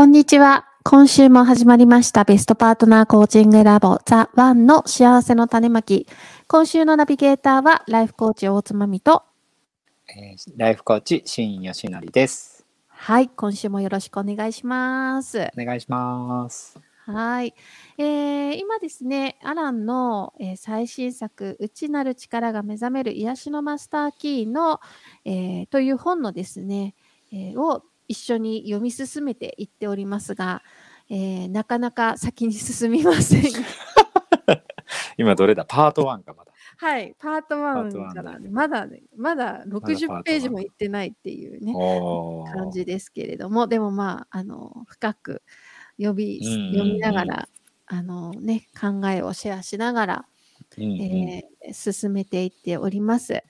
こんにちは。今週も始まりましたベストパートナーコーチングラボザ・ワンの幸せの種まき。今週のナビゲーターはライフコーチ大津まみと、えーライフコーチ、新吉成です。はい、今週もよろしくお願いします。お願いします。はい、えー今ですね、アランの、えー最新作、内なる力が目覚める癒しのマスターキーの、えーという本のですね、えーを一緒に読み進めていっておりますが、えーなかなか先に進みません。今どれだ？パート1かまだ。はい、パートート1 1からね、まだね、まだパート60 1ページもいってないっていうね、感じですけれども、でもまあ、あの、深く読み、読みながら、あのね、考えをシェアしながら、うんうんえー進めていっております。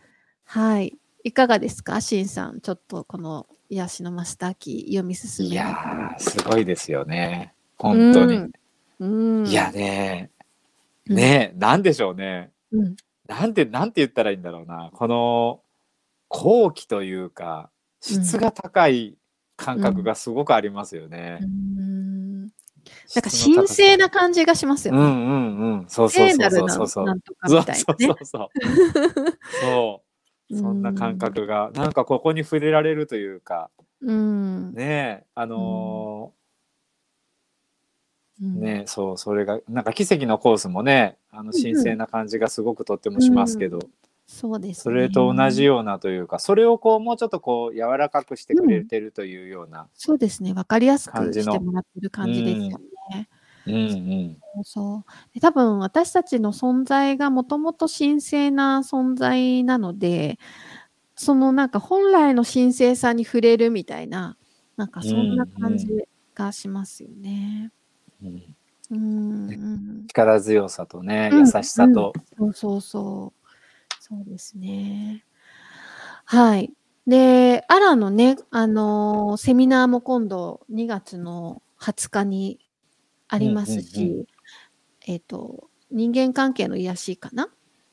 はい。いかがですか、しんさん。ちょっとこの癒しのマスターキー読み進めいやー、すごいですよね。本当に。うんうん。いやね、うんね、なんでしょうね。うん、なんて、なんて言ったらいいんだろうな。この後期というか、質が高い感覚がすごくありますよね。うん。なんか神聖な感じがしますよね。うんうんうん。そうそうそうそうそうそう。なんとかそうそう。そうそんな感覚が、なんかここに触れられるというか、うん。ねえ、あのうんーねえ、そう、それが、なんか奇跡のコースもね、あの神聖な感じがすごくとってもしますけど、そうです、ね。それと同じようなというか、それをこう、もうちょっとこう、柔らかくしてくれてるというような、そうですね。わかりやすく感じのしてもらってる感じですよね。うんうん。そう多分私たちの存在がもともと神聖な存在なので、そのなんか本来の神聖さに触れるみたいな、なんかそんな感じがしますよね。うんうん、ねうん力強さとね、うん優しさと、そうそうそう。そうですね。はい。で、アラのね、あのーセミナーも今度2月の20日にありますし、うんうんうえっ、と、人間関係の癒しかな？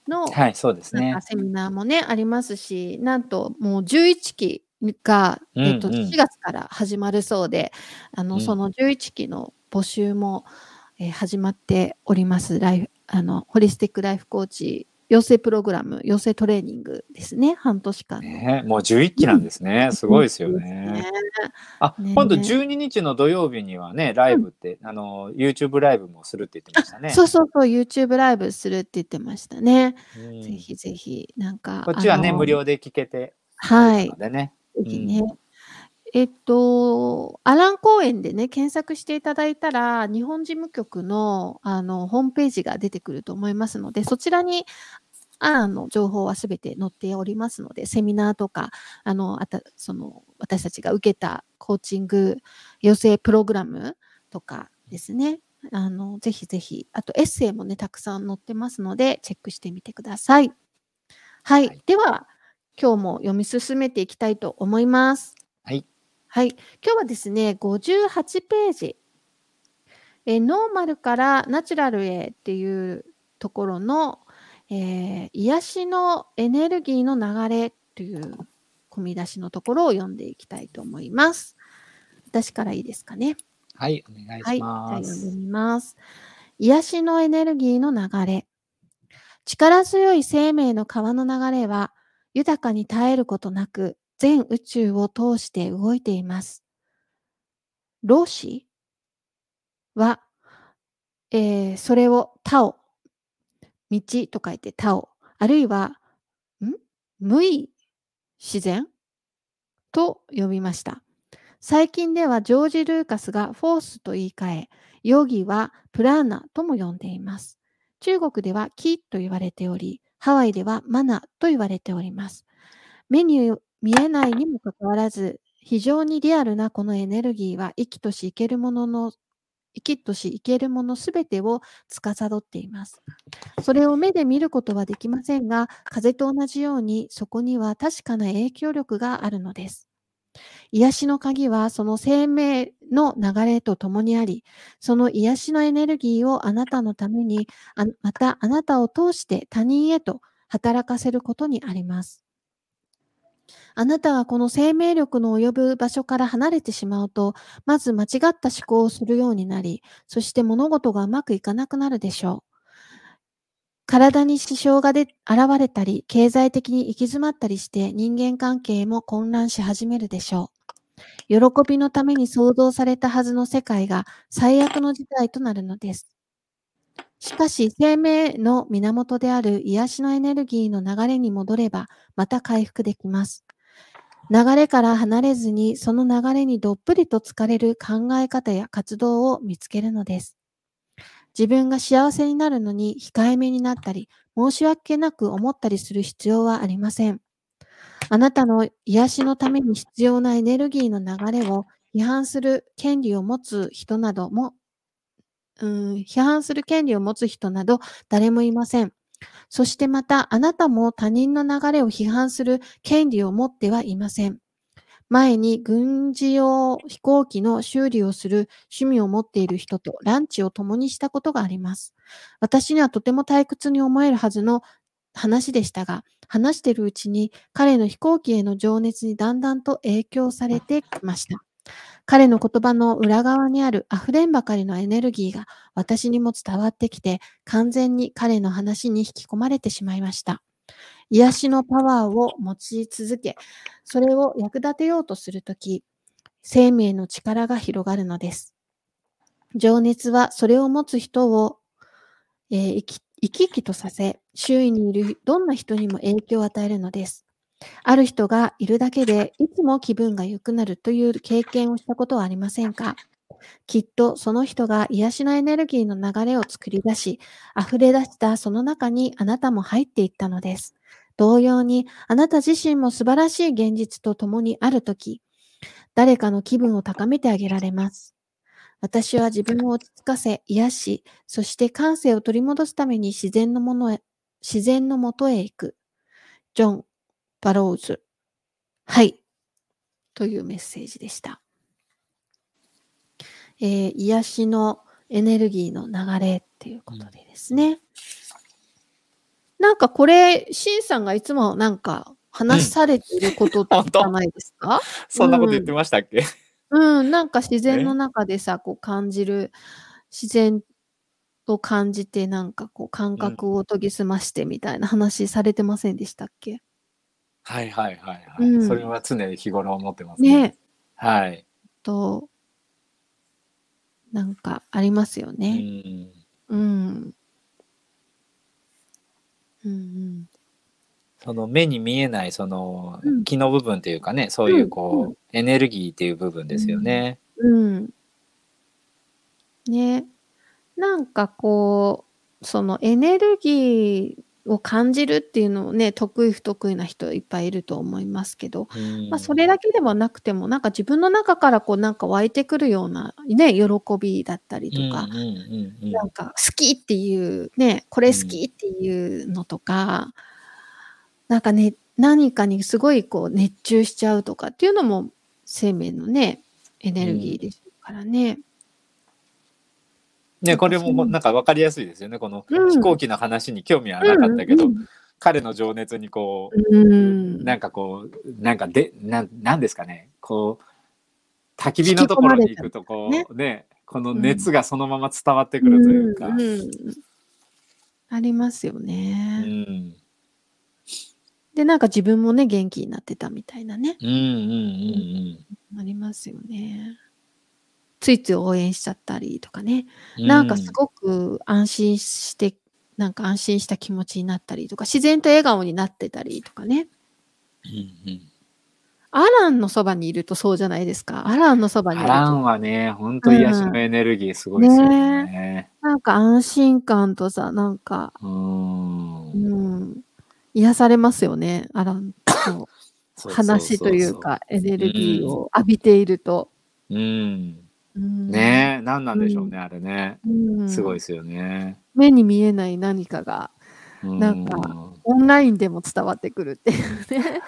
の、はい、そうですね。セミナーもね、ありますし、なんともう11期が、えっとうんうん4月から始まるそうで、あのうんその11期の募集も、えー始まっております。ライフあのホリスティックライフコーチ養成プログラム、養成トレーニングですね、半年間の。ね、もう11期なんですね。すごいですよね。あ、ね今度12日の土曜日にはね、ライブって、あの、YouTube ライブもするって言ってましたね。そうそうそう、YouTube ライブするって言ってましたね。うんぜひぜひ、なんか。こっちはね、無料で聞けて、はいの。でね。ぜひね。えっと、アラン公園でね、検索していただいたら、日本事務局のあのホームページが出てくると思いますので、そちらにアランの情報はすべて載っておりますので、セミナーとか、あの、あたその私たちが受けたコーチング養成プログラムとかですね、あの、ぜひぜひ、あとエッセイもね、たくさん載ってますので、チェックしてみてください。はい。はいでは、今日も読み進めていきたいと思います。はい。はい。今日はですね、58ページ。えーノーマルからナチュラルへっていうところの、えー癒しのエネルギーの流れという込み出しのところを読んでいきたいと思います。私からいいですかね。はい、お願いはい。じしゃあます。読みます。癒しのエネルギーの流れ。力強い生命の川の流れは、豊かに絶えることなく、全宇宙を通して動いています。老子は、えーそれをタオ、道と書いてタオ、あるいは、ん無意自然と呼びました。最近ではジョージ・ルーカスがフォースと言い換え、ヨギはプラーナとも呼んでいます。中国ではキと言われており、ハワイではマナと言われております。目に見えないにもかかわらず、非常にリアルなこのエネルギーは生きとし生けるものの生きとし生けるものすべてを司っています。それを目で見ることはできませんが、風と同じようにそこには確かな影響力があるのです。癒しの鍵はその生命の流れとともにあり、その癒しのエネルギーをあなたのために、またあなたを通して他人へと働かせることにあります。あなたがこの生命力の及ぶ場所から離れてしまうと、まず間違った思考をするようになり、そして物事がうまくいかなくなるでしょう。体に支障がで現れたり、経済的に行き詰まったりして人間関係も混乱し始めるでしょう。喜びのために創造されたはずの世界が最悪の事態となるのです。しかし、生命の源である癒しのエネルギーの流れに戻れば、また回復できます。流れから離れずに、その流れにどっぷりと疲れる考え方や活動を見つけるのです。自分が幸せになるのに控えめになったり、申し訳なく思ったりする必要はありません。あなたの癒しのために必要なエネルギーの流れを批判する権利を持つ人なども、うん、批判する権利を持つ人など誰もいません。そしてまたあなたも他人の流れを批判する権利を持ってはいません。前に軍事用飛行機の修理をする趣味を持っている人とランチを共にしたことがあります。私にはとても退屈に思えるはずの話でしたが、話しているうちに彼の飛行機への情熱にだんだんと影響されてきました。彼の言葉の裏側にある溢れんばかりのエネルギーが私にも伝わってきて、完全に彼の話に引き込まれてしまいました。癒しのパワーを持ち続け、それを役立てようとするとき、生命の力が広がるのです。情熱はそれを持つ人を、えー生き生き生きとさせ、周囲にいるどんな人にも影響を与えるのです。ある人がいるだけでいつも気分が良くなるという経験をしたことはありませんか？きっとその人が癒しのエネルギーの流れを作り出し、溢れ出したその中にあなたも入っていったのです。同様に、あなた自身も素晴らしい現実と共にあるとき、誰かの気分を高めてあげられます。私は自分を落ち着かせ、癒し、そして感性を取り戻すために自然のものへ、自然のもとへ行く。ジョン・バローズ。はい。というメッセージでした。えー癒しのエネルギーの流れっていうことでですね。なんかこれ、シンさんがいつもなんか話されていることじ本当？ゃないですか、そんなこと言ってましたっけ、うん、なんか自然の中でさ、こう感じる、自然を感じて、なんかこう感覚を研ぎ澄ましてみたいな話されてませんでしたっけ？はいはいはいはい、うんそれは常日頃思ってますね。ねはい。と、なんかありますようね。んうん。うんうん。その目に見えないそのうん気の部分っていうかね、そういううんこう、エネルギーっていう部分ですよね。うん。ね。なんかこう、そのエネルギーを感じるっていうのをね、得意不得意な人いっぱいいると思いますけど、うんまあ、それだけではなくても、なんか自分の中からこうなんか湧いてくるようなね、喜びだったりとか、なんか好きっていうね、これ好きっていうのとか、なんかね、何かにすごいこう熱中しちゃうとかっていうのも生命のね、エネルギーでしょうからね。ね、これもうんなんか分かりやすいですよね。このうん飛行機の話に興味はなかったけど、うん彼の情熱にこうう、ん、なんかこう、なんかで、なんなんですかね、こう、焚き火のところに行くとこう、ねこの熱がそのまま伝わってくるというか。うんうんありますようね。んで、なんか自分もね、元気になってたみたいなね。うんうんうんありますよね。ついつい応援しちゃったりとかね。うん。なんかすごく安心して、なんか安心した気持ちになったりとか、自然と笑顔になってたりとかね。うんうんアランのそばにいるとそうじゃないですか。アランのそばにいると。アランはね、本当癒しのエネルギーすごいですよね。なんか安心感とさ、なんか、うんうん、癒されますよね、アランと。そうそうそうそう話というかエネルギーを浴びていると。うんうんね。え何なんでしょうね、あれね。うん。すごいですよね、目に見えない何かがうなんかオンラインでも伝わってくるっていうね。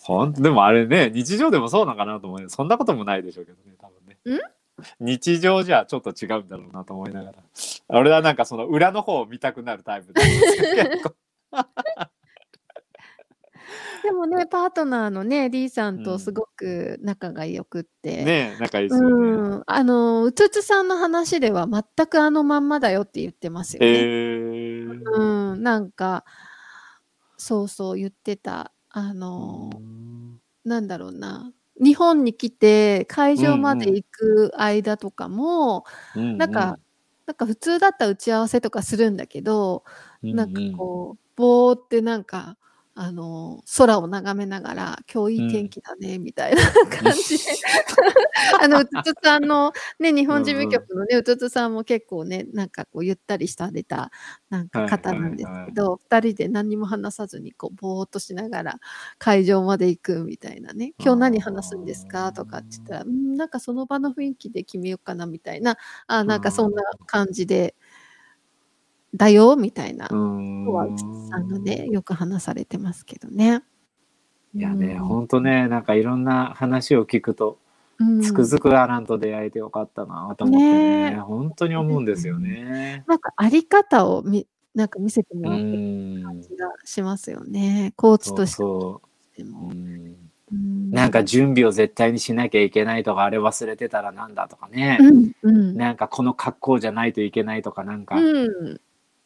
ほんとでもあれね日常でもそうなんかなと思うそんなこともないでしょうけどね多分ね。日常じゃちょっと違うんだろうなと思いながら。俺はなんかその裏の方を見たくなるタイプで 結構でもねパートナーのね D さんうんとすごく仲が良くって。ねえ仲いいですよね、うん、あのうつつさんの話では全くあのまんまだよって言ってますよね。えー。うん、なんかそうそう言ってた。あの、なんだろうな。日本に来て会場まで行く間とかも、うんなんか、なんか普通だったら打ち合わせとかするんだけど、うん。なんかこうぼーってなんかあの空を眺めながら「今日いい天気だね」みたいな 感じで。あのうつつさんのね日本事務局のねうつつさんも結構ねなんかこうゆったりされたなんか方なんですけど、二人で何にも話さずにこうぼーっとしながら会場まで行くみたいなね「今日何話すんですか?」とかって言ったら「うんなんかその場の雰囲気で決めようかな」みたいな。あなんかそんな感じで。だよみたいなうんはさんがねよく話されてますけどね。いやね、うんほんとね、なんかいろんな話を聞くと、うんつくづくアランと出会えてよかったなと思ってね、ねえ本当に思うんですよね。なんかあり方をみなんか見せてうもらってるん感。じがしますよね。コーチとしてそう。うも。なんか準備を絶対にしなきゃいけないとか、あれ忘れてたらなんだとかね。うんうんなんかこの格好じゃないといけないとか、なんか、うん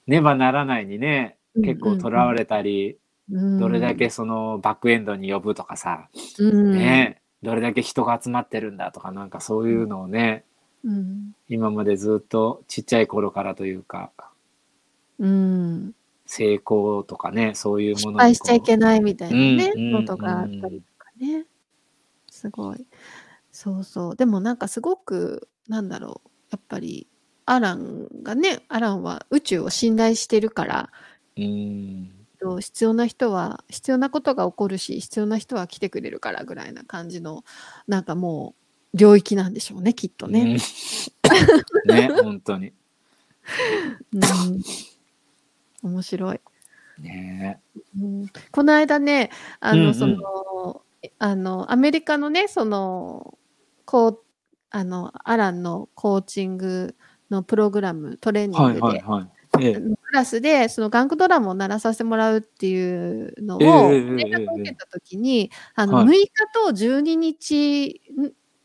ねばならないにね、結構とらわれたり、うんどれだけそのバックエンドに呼ぶとかさ、うんね、どれだけ人が集まってるんだとか、なんかそういうのをね、うん今までずっとちっちゃい頃からというかうん成功とかねそういうも失のに敗しちゃいけないみたいなね、うんことがあったりとかね。すごい。そうそう。でもなんかすごく、なんだろう。やっぱり、アランがね、アランは宇宙を信頼してるから、うん。と必要な人は必要なことが起こるし必要な人は来てくれるからぐらいな感じのなんかもう領域なんでしょうねきっとね。うん。ね本当に。うん、面白い、ね。うん。この間ねあの、うんうん。そのあのアメリカのねそのこうあのアランのコーチングのプログラムトレーニンはいグで、はいはいええ。クラスでそのガンクドラムを鳴らさせてもらうっていうのを連絡を受けた時に、あのはい。6日と12日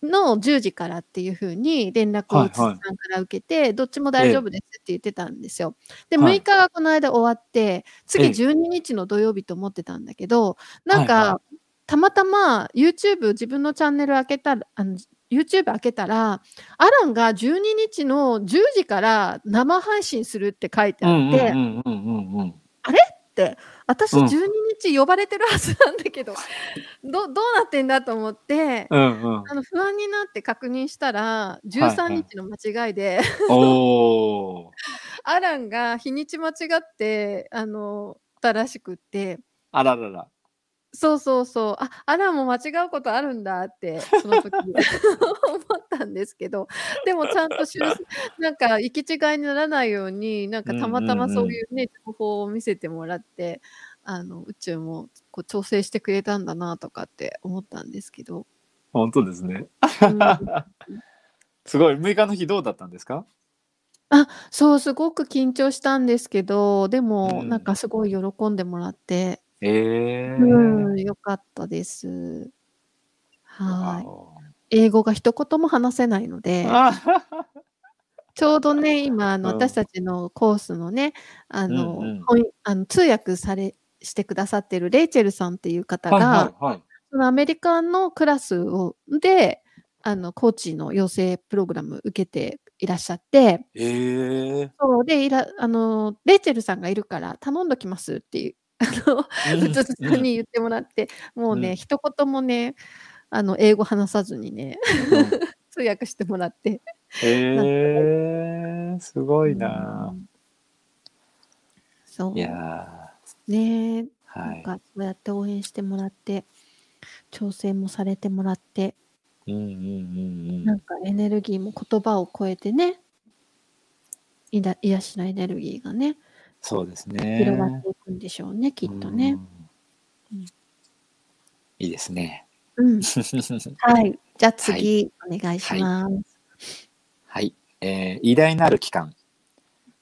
の10時からっていうふうに連絡をさんから受けて、どっちも大丈夫ですって言ってたんですよ。ではい。6日がこの間終わって次ええ。12日の土曜日と思ってたんだけどなんか、はいはたまたま YouTube 自分のチャンネル開けたらあの YouTube 開けたらアランが12日の10時から生配信するって書いてあうんって、うんうんうんうんって私うん。12日呼ばれてるはずなんだけど、どどうなってんだと思って、うんうん。あの不安になって確認したらはい13日の間違いで、アランが日にち間違ってあのたらしくって。あらららそうそうそう。あアランも間違うことあるんだってその時 思ったんですけどでもちゃんと修正なんか行き違いにならないようになんかたまたまそういうね、情報を見せてもらってあの宇宙もこう調整してくれたんだなとかって思ったんですけど、本当ですね。うん。すごい。6日の日どうだったんですか？そうすごく緊張したんですけどでも、うんなん。かすごい喜んでもらって、ええうん、よかったです。はい。英語が一言も話せないので、あちょうどね、今、あの、うん。私たちのコースのね、あの、うんうん。翻あの通訳されしてくださってるレイチェルさんっていう方が、はいはいはい。そのアメリカのクラスをで、あの、コーチの養成プログラム受けていらっしゃって、ええそうで、いらあの、レイチェルさんがいるから頼んどきますっていう、あの、うんうつつさんに言ってもらって、もうね、うん一言もね、あの、英語話さずにね、うん 通訳してもらって。ええすごいなう。んそう。いやねえーはい。なんかそうやって応援してもらって、調整もされてもらって、うんうんうんうん。なんかエネルギーも言葉を超えてね、いだ癒しのエネルギーがね、そうです広がっね。ていくんでしょうね、きっとね。いいですね。うん。はい。じゃあ次、お願いします。はい、えー偉大なる機関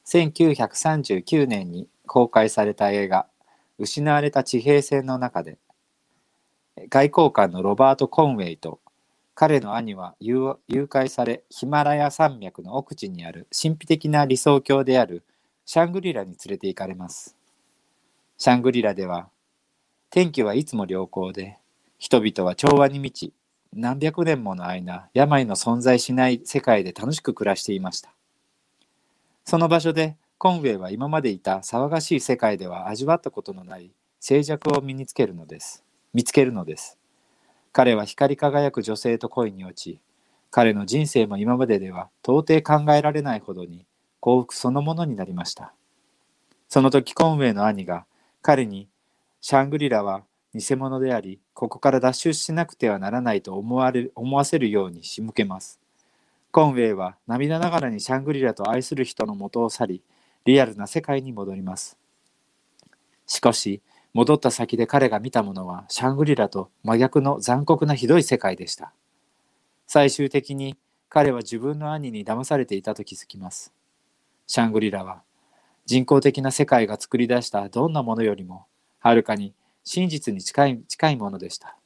1939年に公開された映画「失われた地平線」の中で外交官のロバート・コンウェイと彼の兄は誘誘拐されヒマラヤ山脈の奥地にある神秘的な理想郷であるシャングリラに連れて行かれます。シャングリラでは天気はいつも良好で人々は調和に満ち何百年もの間病の存在しない世界で楽しく暮らしていました。その場所でコンウェイは今までいた騒がしい世界では味わったことのない静寂を身につけるのです。見つけるのです。彼は光り輝く女性と恋に落ち彼の人生も今まででは到底考えられないほどに幸福そのものになりました。その時コンウェイの兄が彼にシャングリラは偽物でありここから脱出しなくてはならないと思われ思わせるように仕向けます。コンウェイは涙ながらにシャングリラと愛する人の元を去りリアルな世界に戻ります。しかし戻った先で彼が見たものはシャングリラと真逆の残酷なひどい世界でした。最終的に彼は自分の兄に騙されていたと気づきます。シャングリラは人工的な世界が作り出したどんなものよりもはるかに真実に近い近いものでした。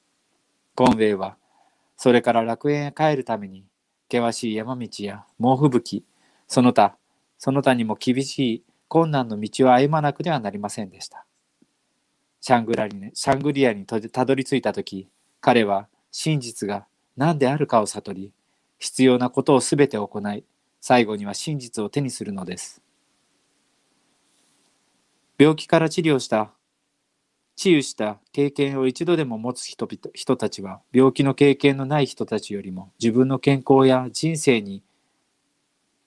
コンウェイはそれから楽園へ帰るために険しい山道や猛吹雪その他その他にも厳しい困難の道を歩まなくてはなりませんでした。シャングラリ、ね、シャングリアにたどり着いた時彼は真実が何であるかを悟り必要なことをすべて行い最後には真実を手にするのです。病気から治療した治癒した経験を一度でも持つ人人たちは病気の経験のない人たちよりも自分の健康や人生に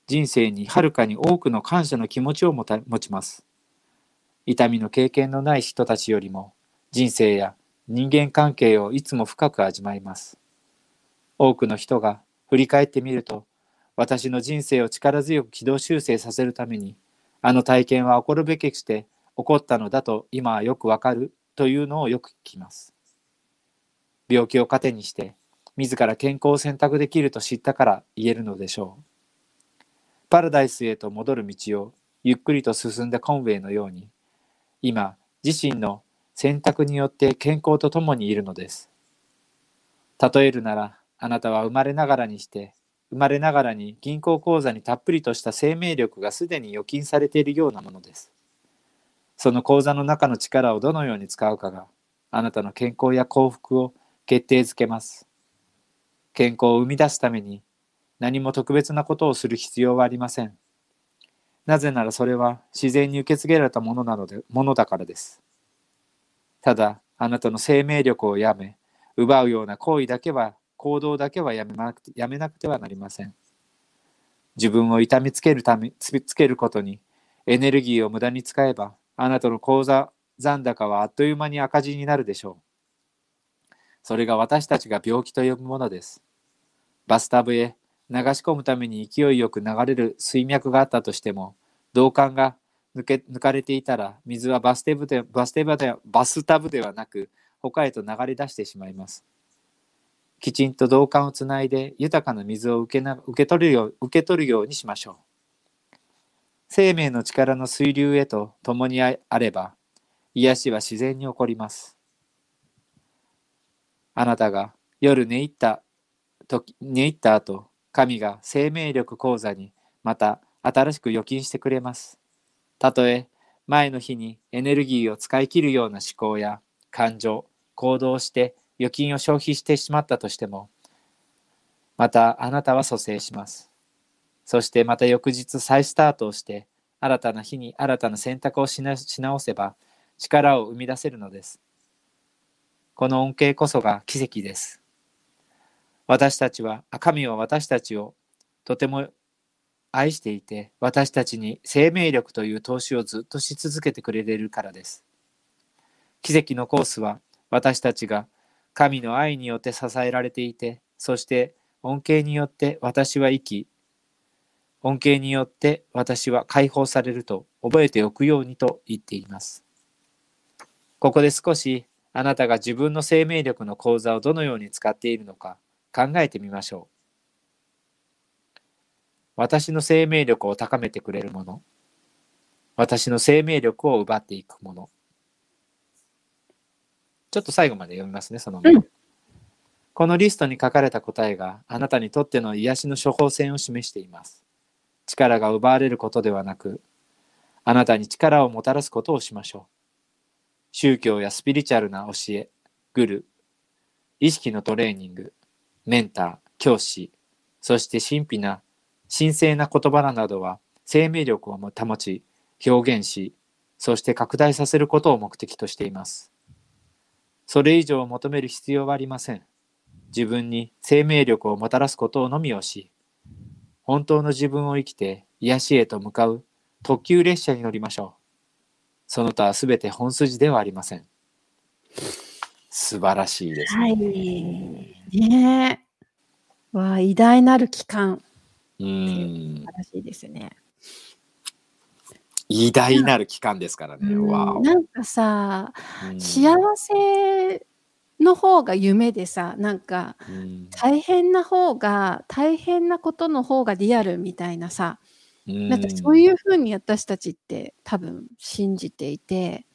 人生にはるかに多くの感謝の気持ちを持た持ちます。痛みの経験のない人たちよりも人生や人間関係をいつも深く味わいます。多くの人が振り返ってみると私の人生を力強く軌道修正させるためにあの体験は起こるべきして起こったのだと今はよくわかるというのをよく聞きます。病気を糧にして自ら健康を選択できると知ったから言えるのでしょう。パラダイスへと戻る道をゆっくりと進んだコンウェイのように今自身の選択によって健康とともにいるのです。例えるならあなたは生まれながらにして生まれながらに銀行口座にたっぷりとした生命力がすでに預金されているようなものです。その口座の中の力をどのように使うかがあなたの健康や幸福を決定づけます。健康を生み出すために何も特別なことをする必要はありません。なぜならそれは自然に受け継げられたものなので、ものだからです。ただ、あなたの生命力をやめ、奪うような行為だけは、行動だけはやめなくてやめなくてはなりません。自分を痛みつけるため、つつけることにエネルギーを無駄に使えば、あなたの口座残高はあっという間に赤字になるでしょう。それが私たちが病気と呼ぶものです。バスタブへ流し込むために勢いよく流れる水脈があったとしても、導管が抜け抜かれていたら、水はバステブでバステブでバスタブではなく、他へと流れ出してしまいます。きちんと導管をつないで豊かな水を受けな受け取るよう受け取るようにしましょう。生命の力の水流へと共にあれば、癒しは自然に起こります。あなたが夜寝入った時寝入った後、神が生命力講座にまた新しく預金してくれます。たとえ前の日にエネルギーを使い切るような思考や感情、行動をして預金を消費してしまったとしても、またあなたは蘇生します。そしてまた翌日再スタートをして、新たな日に新たな選択をしなし直せば、力を生み出せるのです。この恩恵こそが奇跡です。私たちは、神は私たちをとても愛していて、私たちに生命力という投資をずっとし続けてくれているからです。奇跡のコースは私たちが神の愛によって支えられていて、そして恩恵によって私は生き、恩恵によって私は解放されると覚えておくようにと言っています。ここで少しあなたが自分の生命力の講座をどのように使っているのか考えてみましょう。私の生命力を高めてくれるもの。私の生命力を奪っていくもの。ちょっと最後まで読みますね、その、うん、このリストに書かれた答えがあなたにとっての癒しの処方箋を示しています。力が奪われることではなく、あなたに力をもたらすことをしましょう。宗教やスピリチュアルな教え、グル、意識のトレーニング、メンター、教師、そして神秘な、神聖な言葉などは生命力を保ち、表現し、そして拡大させることを目的としています。それ以上を求める必要はありません。自分に生命力をもたらすことをのみをし、本当の自分を生きて癒しへと向かう特急列車に乗りましょう。その他はすべて本筋ではありません。素晴らしいですね。はい。ねえ。わあ、偉大なる機関。うん。素晴らしいですね。偉大なる機関ですからね。わなんかさ、幸せの方が夢でさ、なんか大変な方が大変なことの方がリアルみたいなさ、なんかそういう風に私たちって多分信じていて、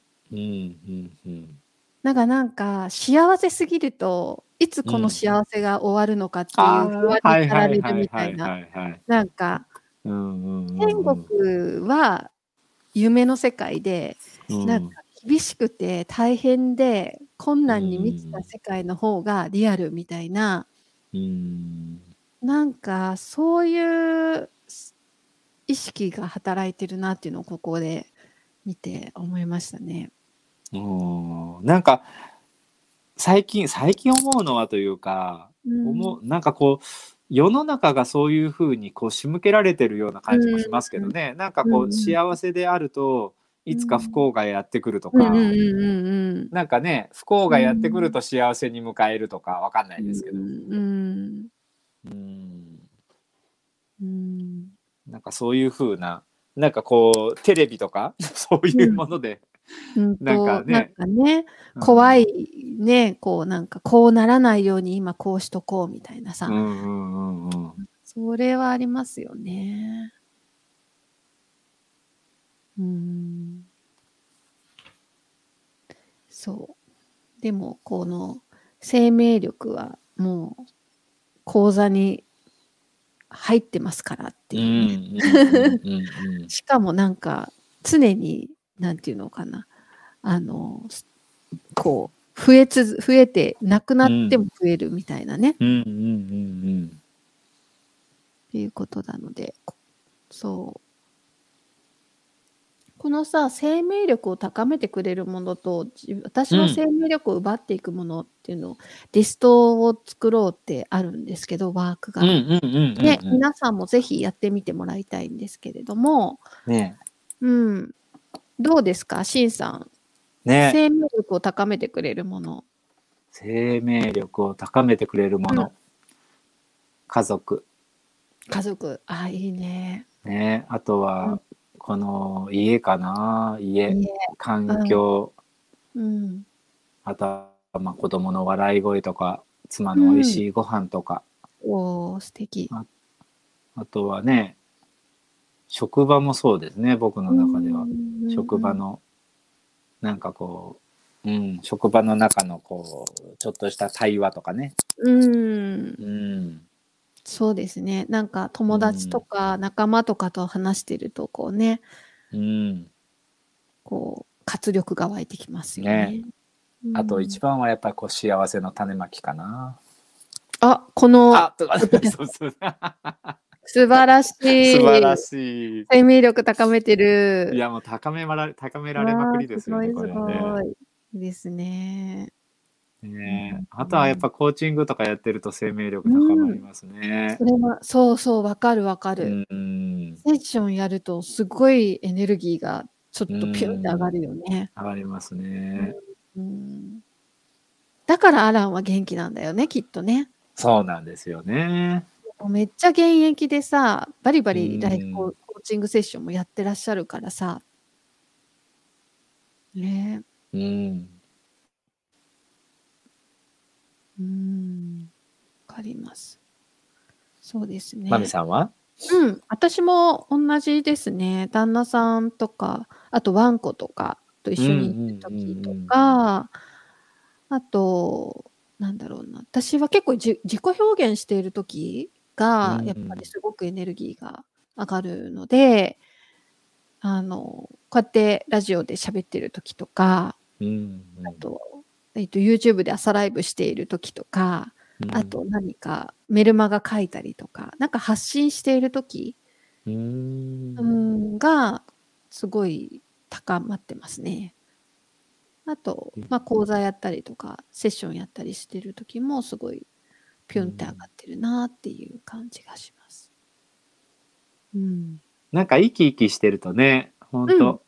なんかなんか幸せすぎるといつこの幸せが終わるのかっていう不安に駆られるみたいな。なんか、天国は夢の世界で、なんか厳しくて大変で困難に満ちた世界の方がリアルみたいな、うん、なんかそういう意識が働いてるなっていうのをここで見て思いましたね。うん。なんか最近最近思うのはというか、うん、思うなんかこう世の中がそういうふうにこう仕向けられてるような感じもしますけどね、うん、なんかこう、幸せであるといつか不幸がやってくるとか、なんかね不幸がやってくると幸せに迎えるとかわかんないですけど、うん、うん。なんかそういうふうななんかこうテレビとか？そういうもので、なんかね。なんかね、怖いね、こうなんかこうならないように今こうしとこうみたいなさ。うんうんうんうん。それはありますよね。うん。そう。でもこの生命力はもう講座に入ってますからっていう、しかもなんか常になんていうのかな。あのこう増えつ増えてなくなっても増えるみたいなね。っていうことなので。そう。このさ生命力を高めてくれるものと私の生命力を奪っていくものっていうのを、うん、リストを作ろうってあるんですけどワークが。ね皆さんもぜひやってみてもらいたいんですけれども、ね、うん、どうですか、しんさん。ね、生命力を高めてくれるもの。生命力を高めてくれるもの。うん、家族。家族、あ、いいね。ね、あとは、うん、この家かな、家、家。環境、うん、あとは、まあ、子供の笑い声とか、妻の美味しいご飯とか。おお、素敵。あ。あとはね、職場もそうですね僕の中では職場のなんかこう、うん、職場の中のこうちょっとした対話とかね。うん。うん。そうですね。なんか友達とか仲間とかと話してるとこうね、うん、こう活力が湧いてきますよね。ね。あと一番はやっぱりこう幸せの種まきかな。あこのあ そうそう素晴らしい。素晴らしい。生命力高めてる。いや、もう高められ高められまくりですよね、これはね。ですね。ねあとはやっぱコーチングとかやってると生命力高まりますね。うん、それはそうそうわかるわかる。うん、セッションやるとすごいエネルギーがちょっとピュンって上がるよね。上がりますね。うだからアランは元気なんだよね、きっとね。そうなんですよね。めっちゃ現役でさ、バリバリライうんフコーチングセッションもやってらっしゃるからさ。ねうん。え。うん。わかります。そうですね。マミさんは？うん、私も同じですね。旦那さんとか、あとワンコとかと一緒にいる時とか、あと、なんだろうな。私は結構じ自己表現している時がうん、やっぱりすごくエネルギーが上がるので、あの、こうやってラジオで喋ってる時とか、うん。あと、えっと、YouTube で朝ライブしている時とか、うんあと、何かメルマガ書いたりとか、なんか発信している時、うん。うんがすごい高まってますね。あとうん、まあ、講座やったりとか、セッションやったりしてる時もすごいピュンって上がってるなっていう感じがします。うん。なんか生き生きしてるとね、本うん当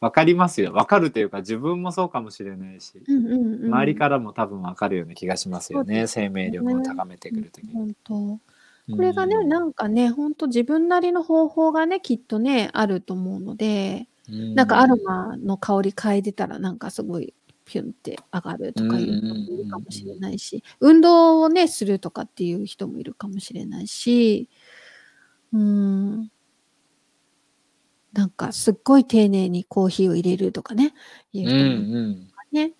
わかりますよ。わかるというか自分もそうかもしれないし、うんうんうん。周りからも多分わかるような気がしますよね。そうです生命力を高めてくるとき。本当。これがね、うんなんかね、本当自分なりの方法がね、きっとね、あると思うので、なんかアロマの香り嗅いでたらなんかすごいピュンって上がるとかいう人もいるかもしれないし、運動をね、するとかっていう人もいるかもしれないし、うーん。なんかすっごい丁寧にコーヒーを入れるとかね、いううん人もうん。ね、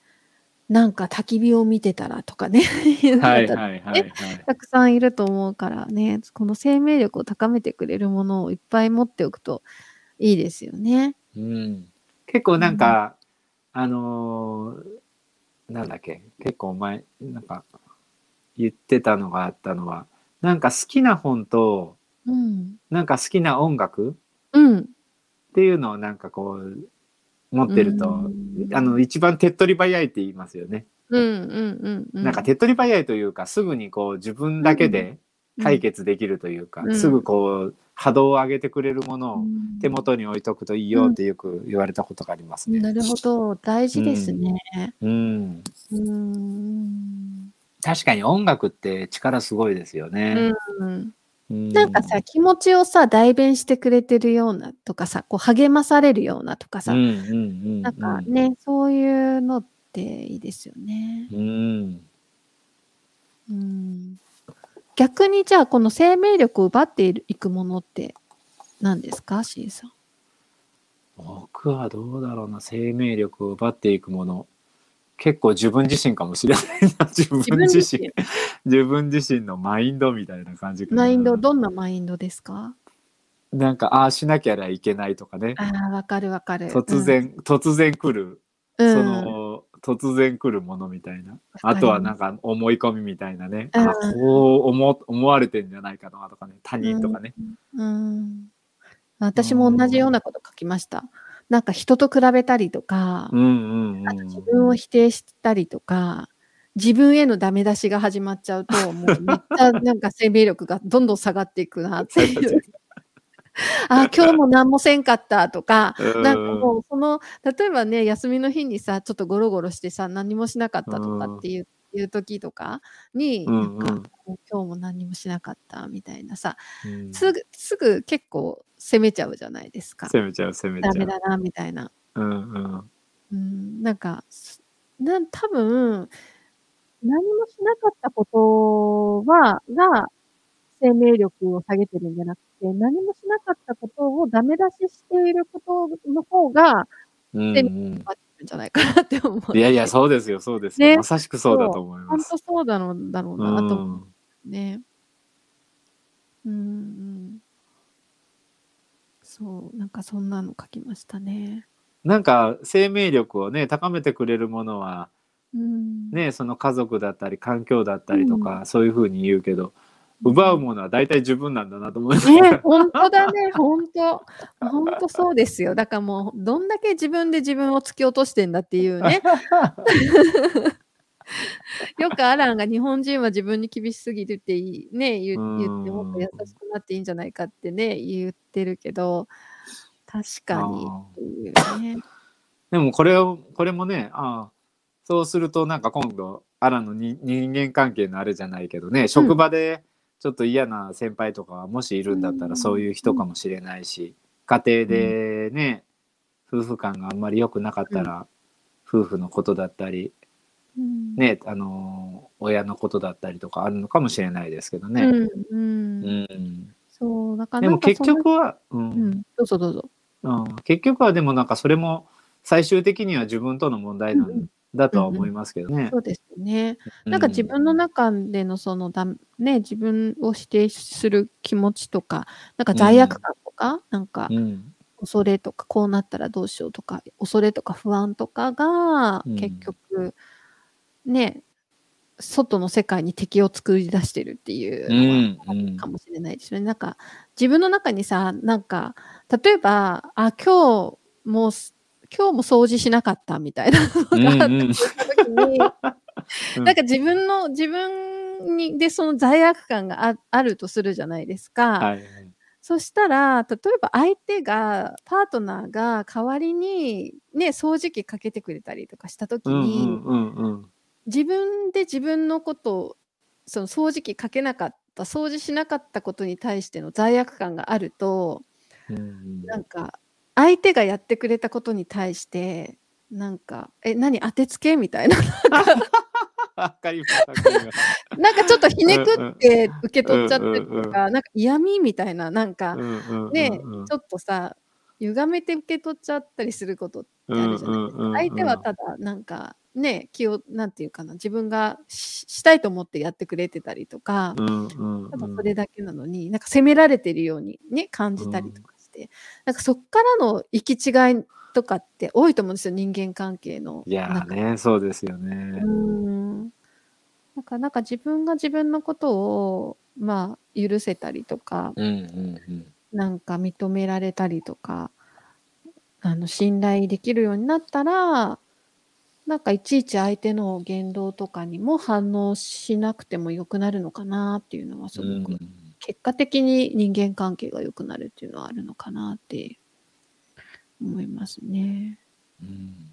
なんか焚き火を見てたらとかね、いう方はいはいはいはい。たくさんいると思うからね、この生命力を高めてくれるものをいっぱい持っておくといいですよね。うん、結構なんか、あのーなんだっけ？結構前なんか言ってたのがあったのはなんか好きな本とうん。なんか好きな音楽うん。っていうのをなんかこう持ってると、うんあの一番手っ取り早いって言いますよね。なんか手っ取り早いというかすぐにこう自分だけで解決できるというか、うんすぐこう波動を上げてくれるものをうん手元に置いとくといいよってよく言われたことがありますね。なるほど。大事ですね。うんうん。確かに音楽って力すごいですよね。うんうんなんかさ、気持ちをさ、代弁してくれてるようなとかさ、こう励まされるようなとかさ、うんうんうん、なんかね、そういうのっていいですよね。うん。うん逆にじゃあこの生命力を奪っているいくものって何ですか ?C さん。僕はどうだろうな。生命力を奪っていくもの。結構自分自身かもしれないな。自分自身。自分自身。のマインドみたいな感じかな。マインド、どんなマインドですか？なんかああしなきゃいけないとかね。ああ、わかるわかる。突然、突然来る。うん、そうんの、突然来るものみたいな。あとはなんか思い込みみたいなね。うんあこう思思われてんじゃないかなとかね。他人とかね。うん。私も同じようなこと書きました。なんか人と比べたりとか、うんうんうん。あと自分を否定したりとか、自分へのダメ出しが始まっちゃうと、もうめっちゃなんか生命力がどんどん下がっていくなっていう。あ、今日も何もせんかったとか、うんなんかもうその、例えばね、休みの日にさ、ちょっとゴロゴロしてさ、何もしなかったとかっていう,、いう時とかに、なんか、今日も何もしなかったみたいなさ、うんすぐ、すぐ結構責めちゃうじゃないですか。攻めちゃう攻めちゃう。ダメだな、みたいな。うんうん。うん、なんか、すなん多分、何もしなかったことは、が、生命力を下げてるんじゃなくて、何もしなかったことをダメ出ししていることの方が、でうんうんじゃないかなって思う。いやいや、そうですよ、そうですよ。ねまさしくそうだと思います。本当そうだろうだろううなと思んうね。うん、うん。そう、なんかそんなの書きましたね。なんか生命力をね高めてくれるものはうん。ねその家族だったり環境だったりとか、そういうふうに言うけど奪うものは大体自分なんだなと思います。ね、本当だね、本当。本当そうですよ。だからもう、どんだけ自分で自分を突き落としてんだっていうね。よくアランが日本人は自分に厳しすぎるっていいね言うん言ってもっと優しくなっていいんじゃないかってね言ってるけど確かにあっていうね。でもこれをこれもねああそうするとなんか今度からのに人間関係のあれじゃないけどね職場でちょっと嫌な先輩とかもしいるんだったらそういう人かもしれないし家庭でね夫婦間があんまり良くなかったら夫婦のことだったりうん。ねあの親のことだったりとかあるのかもしれないですけどね。うんううん。んそうだからでも結局は、うん。うん。どうぞどうぞ。うん、結局はでもなんかそれも最終的には自分との問題なんだとは思いますけどね。そうですね。なんか自分の中でのそのだね自分を否定する気持ちとかなんか罪悪感とか、なんかうん。恐れとかこうなったらどうしようとか恐れとか不安とかがうん。結局ね外の世界に敵を作り出してるっていううんのかもしれないですよね。なんか自分の中にさなんか例えばあ今日もうす今日も掃除しなかったみたいなうんのがあっうんた時に、うん。なんか自分の自分にでその罪悪感がああるとするじゃないですか。はいそしたら、例えば相手が、パートナーが代わりにね、掃除機かけてくれたりとかした時うんに、うんうんうん。自分で自分のことを、その掃除機かけなかった、掃除しなかったことに対しての罪悪感があると、うん。なんか、相手がやってくれたことに対して、なんか、え、何当てつけみたいな。わか。なんかちょっとひねくって受け取っちゃってるうんうんうんとか、なんか嫌味みたいな、なんか、ね、うんちょっとさ歪めて受け取っちゃったりすることってあるじゃないですか。相手はただなんかね気をなんていうかな自分がししたいと思ってやってくれてたりとか、ただうんそれだけなのになんか責められてるようにね感じたりとかして、なんかそっからの行き違いとかって多いと思うんですよ人間関係のいやねそうですよね。う。ん。なんかなんか自分が自分のことをまあ許せたりとか、うんうんうん。なんか認められたりとか、あの信頼できるようになったら、なんかいちいち相手の言動とかにも反応しなくてもよくなるのかなっていうのはすごく、うん結果的に人間関係が良くなるっていうのはあるのかなって思いますね。うん。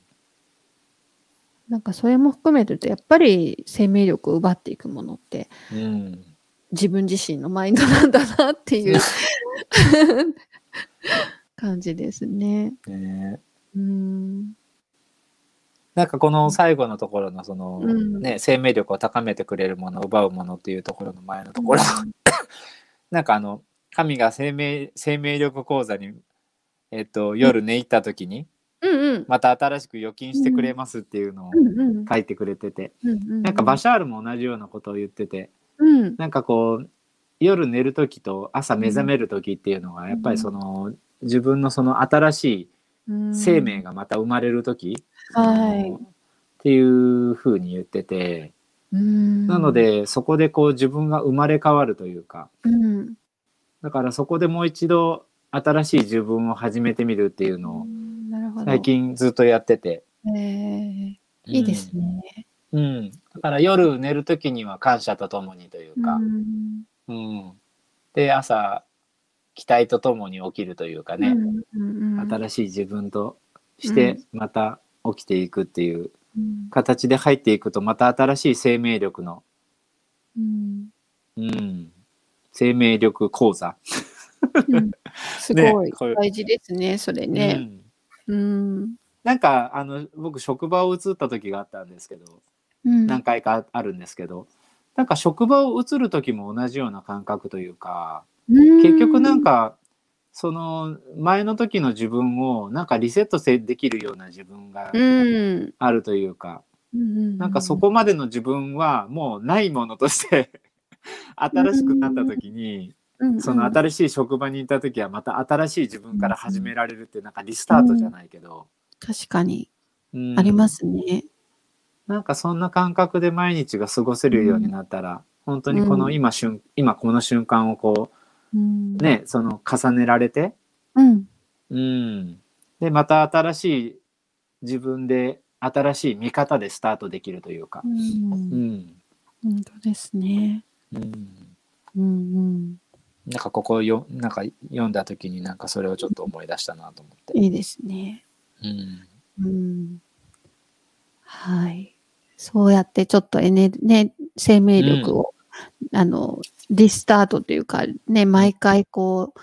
なんかそれも含めるとやっぱり生命力を奪っていくものってうん。自分自身のマインドなんだなっていう 感じですね。ね。うん。なんかこの最後のところのその、うん。ね生命力を高めてくれるもの奪うものっていうところの前のところ、なんかあの神が生命生命力講座に、えっと、夜寝入った時にうんうん。また新しく預金してくれますっていうのを書いてくれてて、うんなんかバシャールも同じようなことを言っててうん。なんかこう夜寝る時と朝目覚める時っていうのがやっぱりその自分のその新しいうん。生命がまた生まれる時、っていうふうに言ってて、うんなのでそこでこう自分が生まれ変わるというか。うん。だからそこでもう一度新しい自分を始めてみるっていうのを最近ずっとやってて、えーいいですね。うん、うん。だから夜寝る時には感謝とともにというか、うん。うん。で朝期待とともに起きるというかね、うんうん新しい自分としてまた起きていくっていううん形で入っていくとまた新しい生命力の、うん。うん、生命力講座、うん。すごい。大事ですね、それうね。ん。うん。なんかあの僕職場を移った時があったんですけどうん。何回かあるんですけどなんか職場を移る時も同じような感覚というか結局なんかその前の時の自分をなんかリセットせできるような自分がうん。あるというか、うんなんかそこまでの自分はもうないものとして 新しくなった時に、うんその新しい職場にいた時はまた新しい自分から始められるってなんかリスタートじゃないけど、確かに。うん。ありますね。なんかそんな感覚で毎日が過ごせるようになったら、本当にこの今瞬、今この瞬間をこうんうねその重ねられて、うん。うん、でまた新しい自分で新しい見方でスタートできるというか。う、ん。うん。本当ですね。うん、うんうん。なんかここよなんか読んだ時になんかそれをちょっと思い出したなと思って。いいですね。うん。うん。はい。そうやってちょっとエネ、ね、生命力を、あの、リスタートというか、ね、毎回こう、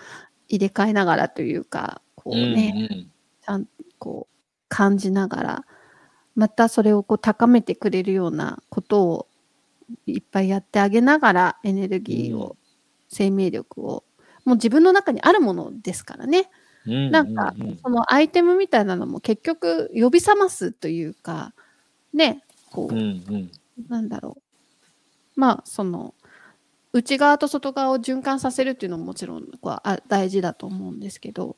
入れ替えながらというか、こうね、うんうんちゃんこう感じながらまたそれをこう高めてくれるようなことをいっぱいやってあげながらエネルギーを、うん生命力をもう自分の中にあるものですからね。うん。なんかそのアイテムみたいなのも結局呼び覚ますというかねこう、うんうん。なんだろうまあその内側と外側を循環させるっていうのももちろんこうあ大事だと思うんですけど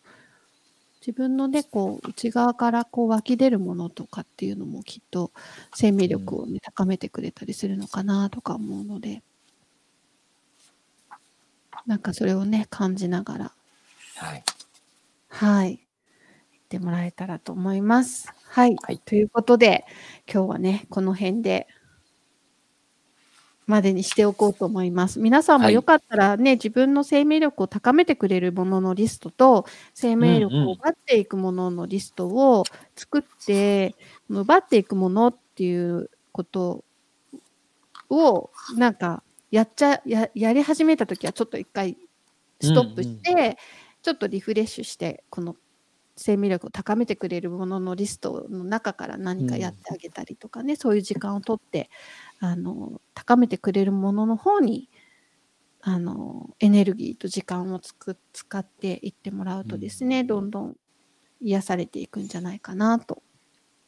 自分のねこう内側からこう湧き出るものとかっていうのもきっと生命力をね、高めてくれたりするのかなとか思うのでなんかそれをね感じながらはい。はい。言ってもらえたらと思います。はい。はいということで、今日はね、この辺で、までにしておこうと思います。皆さんもはいよかったらね、自分の生命力を高めてくれるもののリストと、生命力うんうんを奪っていくもののリストを作って、奪っていくものっていうことを、なんか、やっちゃ、ややり始めたときは、ちょっと一回ストップして、ちょっとリフレッシュして、この生命力を高めてくれるもののリストの中から何かやってあげたりとかね、そういう時間をとってあの高めてくれるものの方にあのエネルギーと時間をつく使っていってもらうとですね、うんどんどん癒されていくんじゃないかなと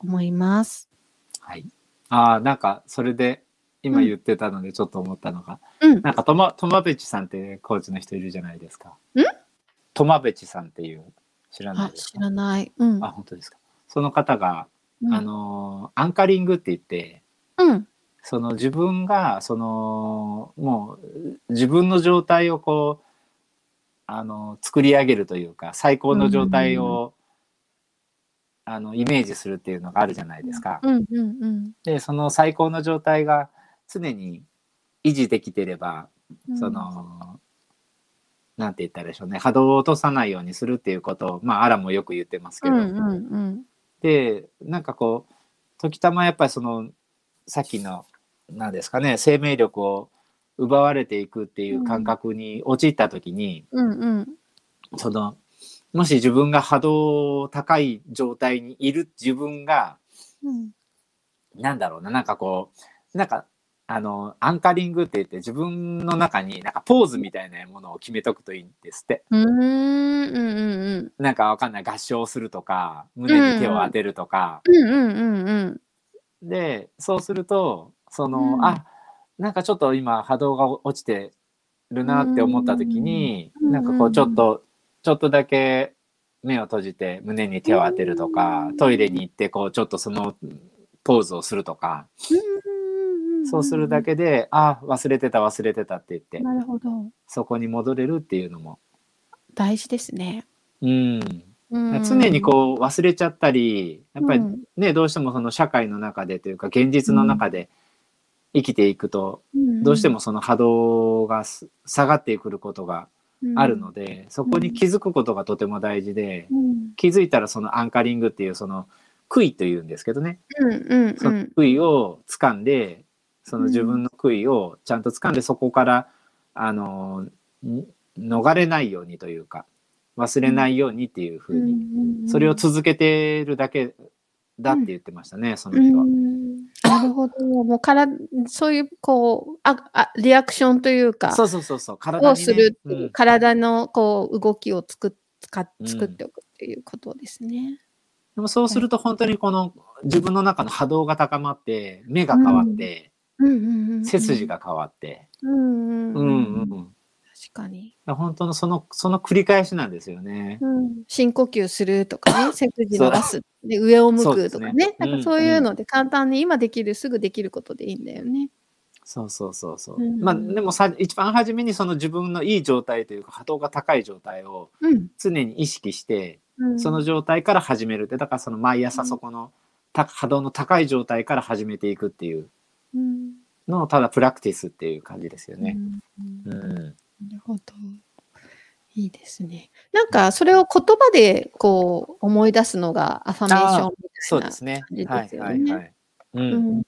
思います。はい。ああ、なんか、それで、今言ってたので、ちょっと思ったのが、うん、なんか、とま、とまべちさんってコーチの人いるじゃないですか。ん？とまべちさんっていう、知らないあですか？知らない。うん。あ、本当ですか？その方が、うんあのーアンカリングって言って、うん。その自分が、その、もう、自分の状態をこう、あの、作り上げるというか、最高の状態を、あの、イメージするっていうのがあるじゃないですか。うんうんうんで、その最高の状態が常に維持できてれば、うん。その、なんて言ったらいいでしょうね、波動を落とさないようにするっていうことを、まあ、アラもよく言ってますけど、うんうんうん。で、なんかこう、時たまやっぱりその、さっきの、なんですかね、生命力を奪われていくっていう感覚に陥った時に、うんうん。その、もし自分が波動高い状態にいる自分が、うんなんだろうな、なんかこう、なんか、あの、アンカリングって言って自分の中になんかポーズみたいなものを決めとくといいんですって。うーんうんうんうん。なんかわかんない合唱するとか、胸に手を当てるとか。うんうんうんうん。で、そうすると、その、うんあ、なんかちょっと今波動が落ちてるなって思った時に、うんなんかこうちょっと、ちょっとだけ目を閉じて胸に手を当てるとか、トイレに行ってこうちょっとそのポーズをするとか、そうするだけで、あ、忘れてた忘れてたって言って、なるほど。そこに戻れるっていうのも、大事ですね。うん、うん。常にこう忘れちゃったり、やっぱりうん。ね、どうしてもその社会の中でというか現実の中で生きていくと、どうしてもその波動がす下がってくることがあるので、そこに気づくことがとても大事で、うん。気づいたらそのアンカリングっていうその杭というんですけどね、うんうん。その杭を掴んで、その自分の杭をちゃんと掴んでそこから、あの、ん逃れないようにというか、忘れないようにっていうふうに、それを続けてるだけだって言ってましたね、その人は。なるほど。もうからそういうこうああリアクションというかそうそうそうそう、体に、ね。をするう、うん体のこう動きを作っ使作っておくっていうことですね。でもそうすると本当にこの自分の中の波動が高まって、目が変わって、うんうんうんうん。背筋が変わって、うんうんうん。うん。確かに、本当のその、その繰り返しなんですよね。うん、深呼吸するとかね 背筋伸ばすで上を向くとかね。うん。なんかそういうので簡単に今できるすぐできることでいいんだよね。そうそうそうそう。うんまあでもさ、一番初めにその自分のいい状態というか波動が高い状態をうん。常に意識して、うん、その状態から始めるって、だからその毎朝そこのた波動の高い状態から始めていくっていう。うんのをただプラクティスっていう感じですよね。うんうん。なるほど。いいですね。なんかそれを言葉でこう思い出すのがアファメーションみたいな。そうですね。感じはいですよねはいはい。う。うんん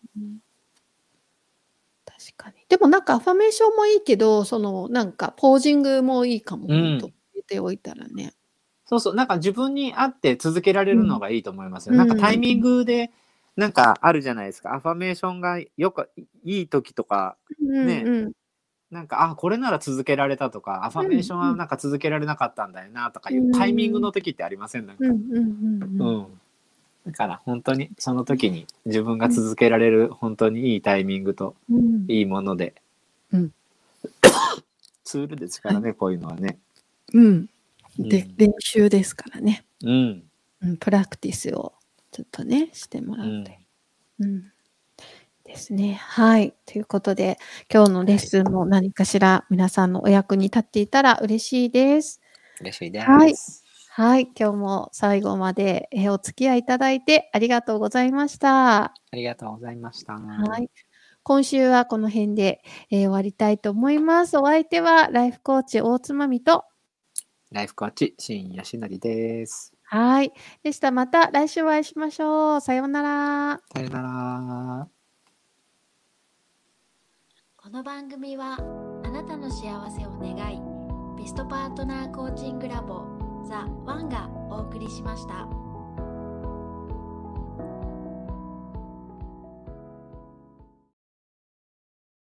かに。でもなんかアファメーションもいいけど、そのなんかポージングもいいかも、うんと入れておいたらね。そうそう、なんか自分に合って続けられるのがいいと思いますよ。うんなんかタイミングで、なんかあるじゃないですか。アファメーションがよくいい時とか、ねうんうんなんか、あ、これなら続けられたとか、アファメーションはなんか続けられなかったんだよなとかいうタイミングの時ってありません？なんか。うんうんうんうんうん。だから本当にその時に自分が続けられる本当にいいタイミングとうんいいもので、うん ツールですからね、こういうのはね。うん。で、うん練習ですからね。うん。うん、プラクティスをちょっとね、してもらうって。うん。ですね。はい。ということで、今日のレッスンも何かしら皆さんのお役に立っていたら嬉しいです。嬉しいです。はいはい。今日も最後までえーお付き合いいただいてありがとうございました。ありがとうございました。はい。今週はこの辺で、えー終わりたいと思います。お相手はライフコーチ大つまみと、ライフコーチ、新谷しなりです。はい。でした。また来週お会いしましょう。さようなら。さよなら。この番組はあなたの幸せを願いベストパートナーコーチングラボザ・ワンがお送りしました。